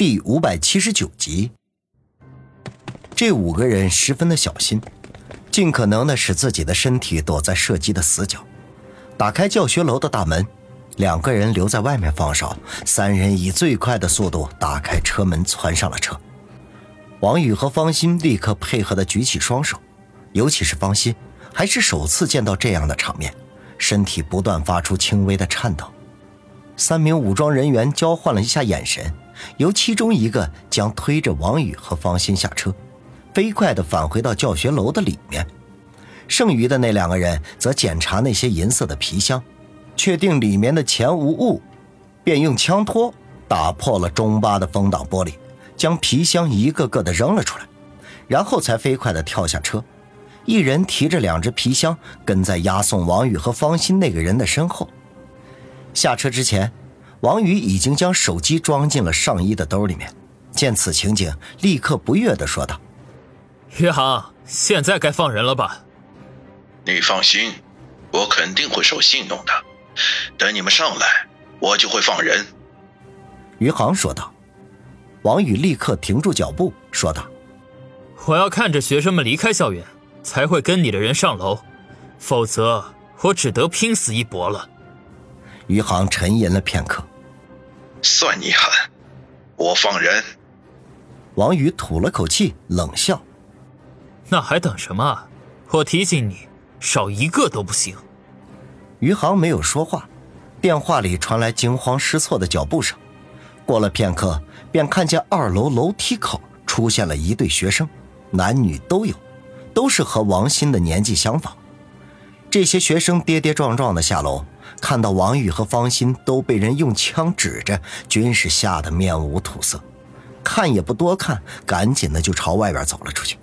第五百七十九集。这五个人十分的小心，尽可能的使自己的身体躲在射击的死角。打开教学楼的大门，两个人留在外面放哨，三人以最快的速度打开车门，窜上了车。王宇和方心立刻配合的举起双手，尤其是方心，还是首次见到这样的场面，身体不断发出轻微的颤抖。三名武装人员交换了一下眼神，由其中一个将推着王宇和方心下车，飞快地返回到教学楼的里面。剩余的那两个人则检查那些银色的皮箱，确定里面的钱无误，便用枪托打破了中巴的风挡玻璃，将皮箱一个个的扔了出来，然后才飞快地跳下车，一人提着两只皮箱，跟在押送王宇和方心那个人的身后。下车之前，王宇已经将手机装进了上衣的兜里面。见此情景，立刻不悦地说道：“余杭，现在该放人了吧？”“你放心，我肯定会守信用的。等你们上来，我就会放人。”余杭说道。王宇立刻停住脚步，说道：“我要看着学生们离开校园，才会跟你的人上楼，否则我只得拼死一搏了。”余杭沉吟了片刻，算你狠，我放人。王宇吐了口气，冷笑：“那还等什么？我提醒你，少一个都不行。”余杭没有说话，电话里传来惊慌失措的脚步声。过了片刻，便看见二楼楼梯口出现了一对学生，男女都有，都是和王鑫的年纪相仿。这些学生跌跌撞撞的下楼。看到王宇和方心都被人用枪指着，均是吓得面无土色，看也不多看，赶紧的就朝外边走了出去。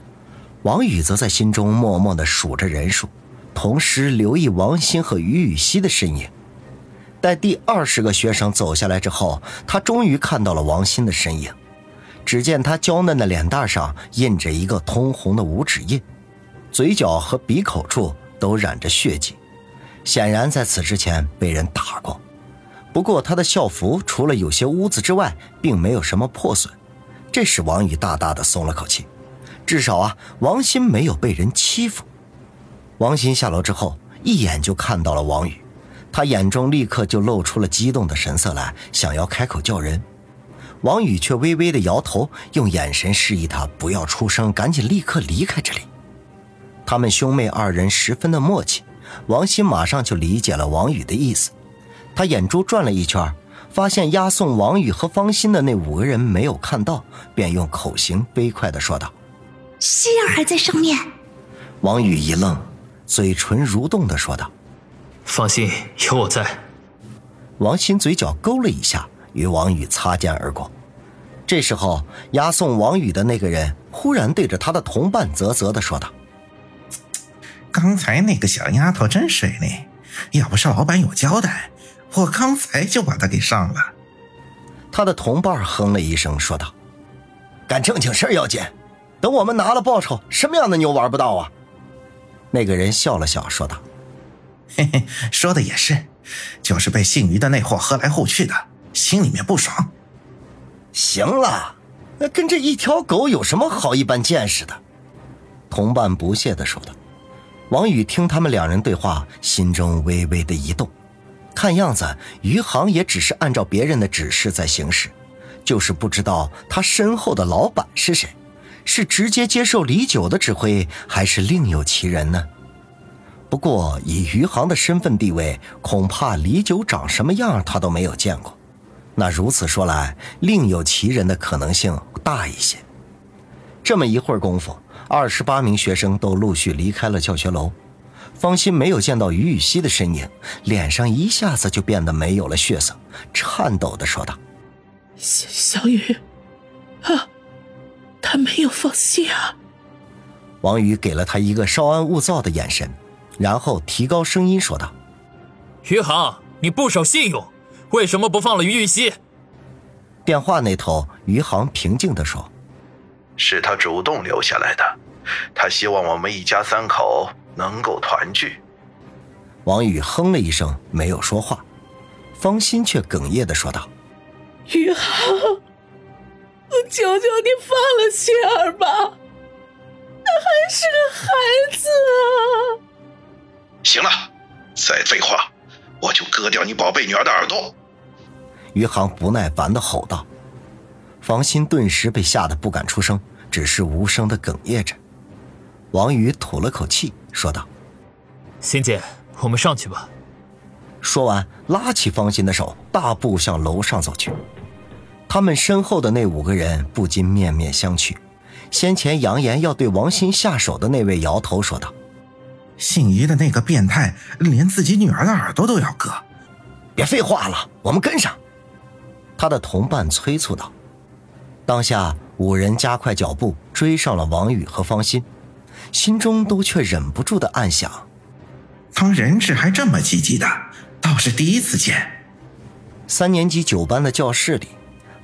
王宇则在心中默默的数着人数，同时留意王鑫和于雨溪的身影。待第二十个学生走下来之后，他终于看到了王鑫的身影。只见他娇嫩的脸蛋上印着一个通红的五指印，嘴角和鼻口处都染着血迹。显然在此之前被人打过，不过他的校服除了有些污渍之外，并没有什么破损，这使王宇大大的松了口气，至少啊，王鑫没有被人欺负。王鑫下楼之后，一眼就看到了王宇，他眼中立刻就露出了激动的神色来，想要开口叫人，王宇却微微的摇头，用眼神示意他不要出声，赶紧立刻离开这里。他们兄妹二人十分的默契。王鑫马上就理解了王宇的意思，他眼珠转了一圈，发现押送王宇和方心的那五个人没有看到，便用口型飞快的说道：“心儿还在上面。”王宇一愣，嘴唇蠕动的说道：“放心，有我在。”王鑫嘴角勾了一下，与王宇擦肩而过。这时候，押送王宇的那个人忽然对着他的同伴啧啧的说道。刚才那个小丫头真水灵，要不是老板有交代，我刚才就把她给上了。他的同伴哼了一声，说道：“干正经事要紧，等我们拿了报酬，什么样的牛玩不到啊？”那个人笑了笑，说道：“嘿嘿，说的也是，就是被姓于的那货喝来喝去的，心里面不爽。”行了，那跟这一条狗有什么好一般见识的？同伴不屑的说道。王宇听他们两人对话，心中微微的一动。看样子，余杭也只是按照别人的指示在行事，就是不知道他身后的老板是谁，是直接接受李九的指挥，还是另有其人呢？不过以余杭的身份地位，恐怕李九长什么样他都没有见过。那如此说来，另有其人的可能性大一些。这么一会儿功夫。二十八名学生都陆续离开了教学楼，方心没有见到于雨溪的身影，脸上一下子就变得没有了血色，颤抖的说道：“小小雨，啊，他没有放弃啊。”王宇给了他一个稍安勿躁的眼神，然后提高声音说道：“余杭，你不守信用，为什么不放了于雨溪？”电话那头，余杭平静的说。是他主动留下来的，他希望我们一家三口能够团聚。王宇哼了一声，没有说话。方心却哽咽的说道：“宇航，求求你放了心儿吧，他还是个孩子啊！行了，再废话，我就割掉你宝贝女儿的耳朵！余杭不耐烦的吼道。方心顿时被吓得不敢出声，只是无声的哽咽着。王宇吐了口气，说道：“欣姐，我们上去吧。”说完，拉起方心的手，大步向楼上走去。他们身后的那五个人不禁面面相觑。先前扬言要对王鑫下手的那位摇头说道：“姓于的那个变态，连自己女儿的耳朵都要割。”别废话了，我们跟上。他的同伴催促道。当下，五人加快脚步追上了王宇和方心，心中都却忍不住的暗想：方人质还这么积极的，倒是第一次见。三年级九班的教室里，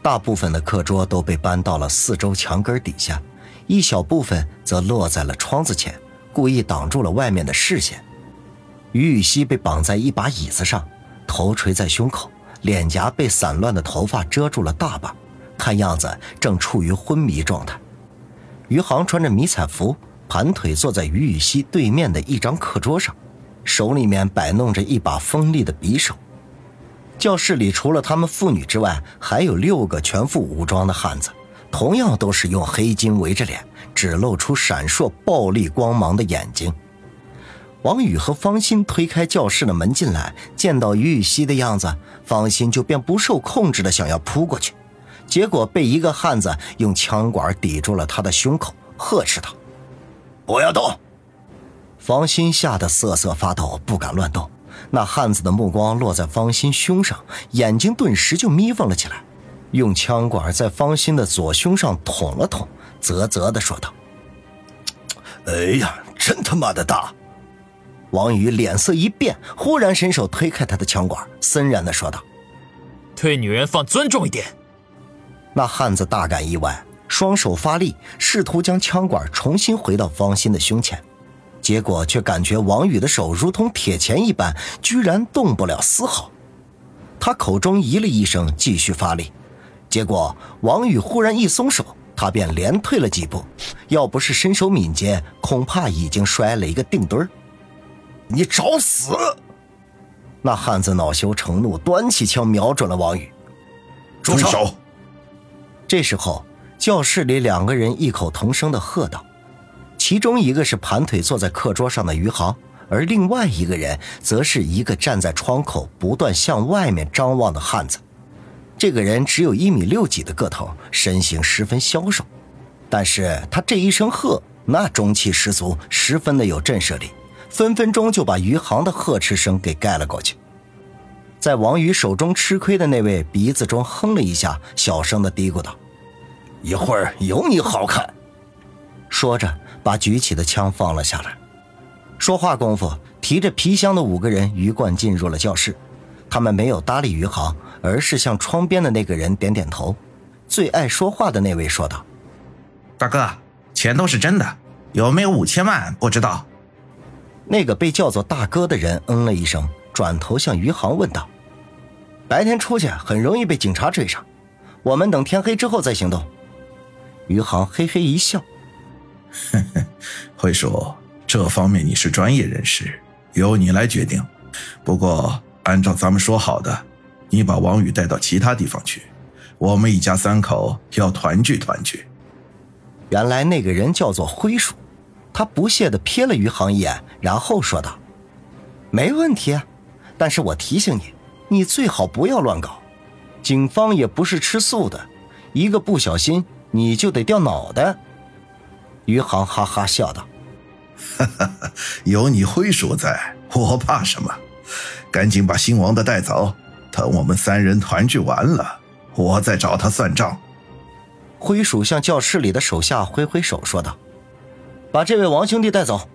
大部分的课桌都被搬到了四周墙根底下，一小部分则落在了窗子前，故意挡住了外面的视线。于雨溪被绑在一把椅子上，头垂在胸口，脸颊被散乱的头发遮住了大半。看样子正处于昏迷状态，余杭穿着迷彩服，盘腿坐在于雨溪对面的一张课桌上，手里面摆弄着一把锋利的匕首。教室里除了他们父女之外，还有六个全副武装的汉子，同样都是用黑巾围着脸，只露出闪烁暴力光芒的眼睛。王宇和方心推开教室的门进来，见到于雨溪的样子，方心就便不受控制的想要扑过去。结果被一个汉子用枪管抵住了他的胸口，呵斥道：“不要动！”方心吓得瑟瑟发抖，不敢乱动。那汉子的目光落在方心胸上，眼睛顿时就眯缝了起来，用枪管在方心的左胸上捅了捅，啧啧的说道：“哎呀，真他妈的大！”王宇脸色一变，忽然伸手推开他的枪管，森然的说道：“对女人放尊重一点。”那汉子大感意外，双手发力，试图将枪管重新回到方心的胸前，结果却感觉王宇的手如同铁钳一般，居然动不了丝毫。他口中咦了一声，继续发力，结果王宇忽然一松手，他便连退了几步，要不是身手敏捷，恐怕已经摔了一个定墩儿。你找死！那汉子恼羞成怒，端起枪瞄准了王宇，住手！这时候，教室里两个人异口同声的喝道，其中一个是盘腿坐在课桌上的余杭，而另外一个人则是一个站在窗口不断向外面张望的汉子。这个人只有一米六几的个头，身形十分消瘦，但是他这一声喝，那中气十足，十分的有震慑力，分分钟就把余杭的呵斥声给盖了过去。在王宇手中吃亏的那位鼻子中哼了一下，小声的嘀咕道。一会儿有你好看，说着把举起的枪放了下来。说话功夫，提着皮箱的五个人鱼贯进入了教室。他们没有搭理余杭，而是向窗边的那个人点点头。最爱说话的那位说道：“大哥，钱都是真的，有没有五千万不知道。”那个被叫做大哥的人嗯了一声，转头向余杭问道：“白天出去很容易被警察追上，我们等天黑之后再行动。”余杭嘿嘿一笑：“哼哼，辉叔，这方面你是专业人士，由你来决定。不过按照咱们说好的，你把王宇带到其他地方去，我们一家三口要团聚团聚。”原来那个人叫做辉叔，他不屑地瞥了余杭一眼，然后说道：“没问题，但是我提醒你，你最好不要乱搞，警方也不是吃素的，一个不小心。”你就得掉脑袋。余杭哈哈笑道：“哈哈，有你灰叔在，我怕什么？赶紧把姓王的带走，等我们三人团聚完了，我再找他算账。”灰鼠向教室里的手下挥挥手说道：“把这位王兄弟带走，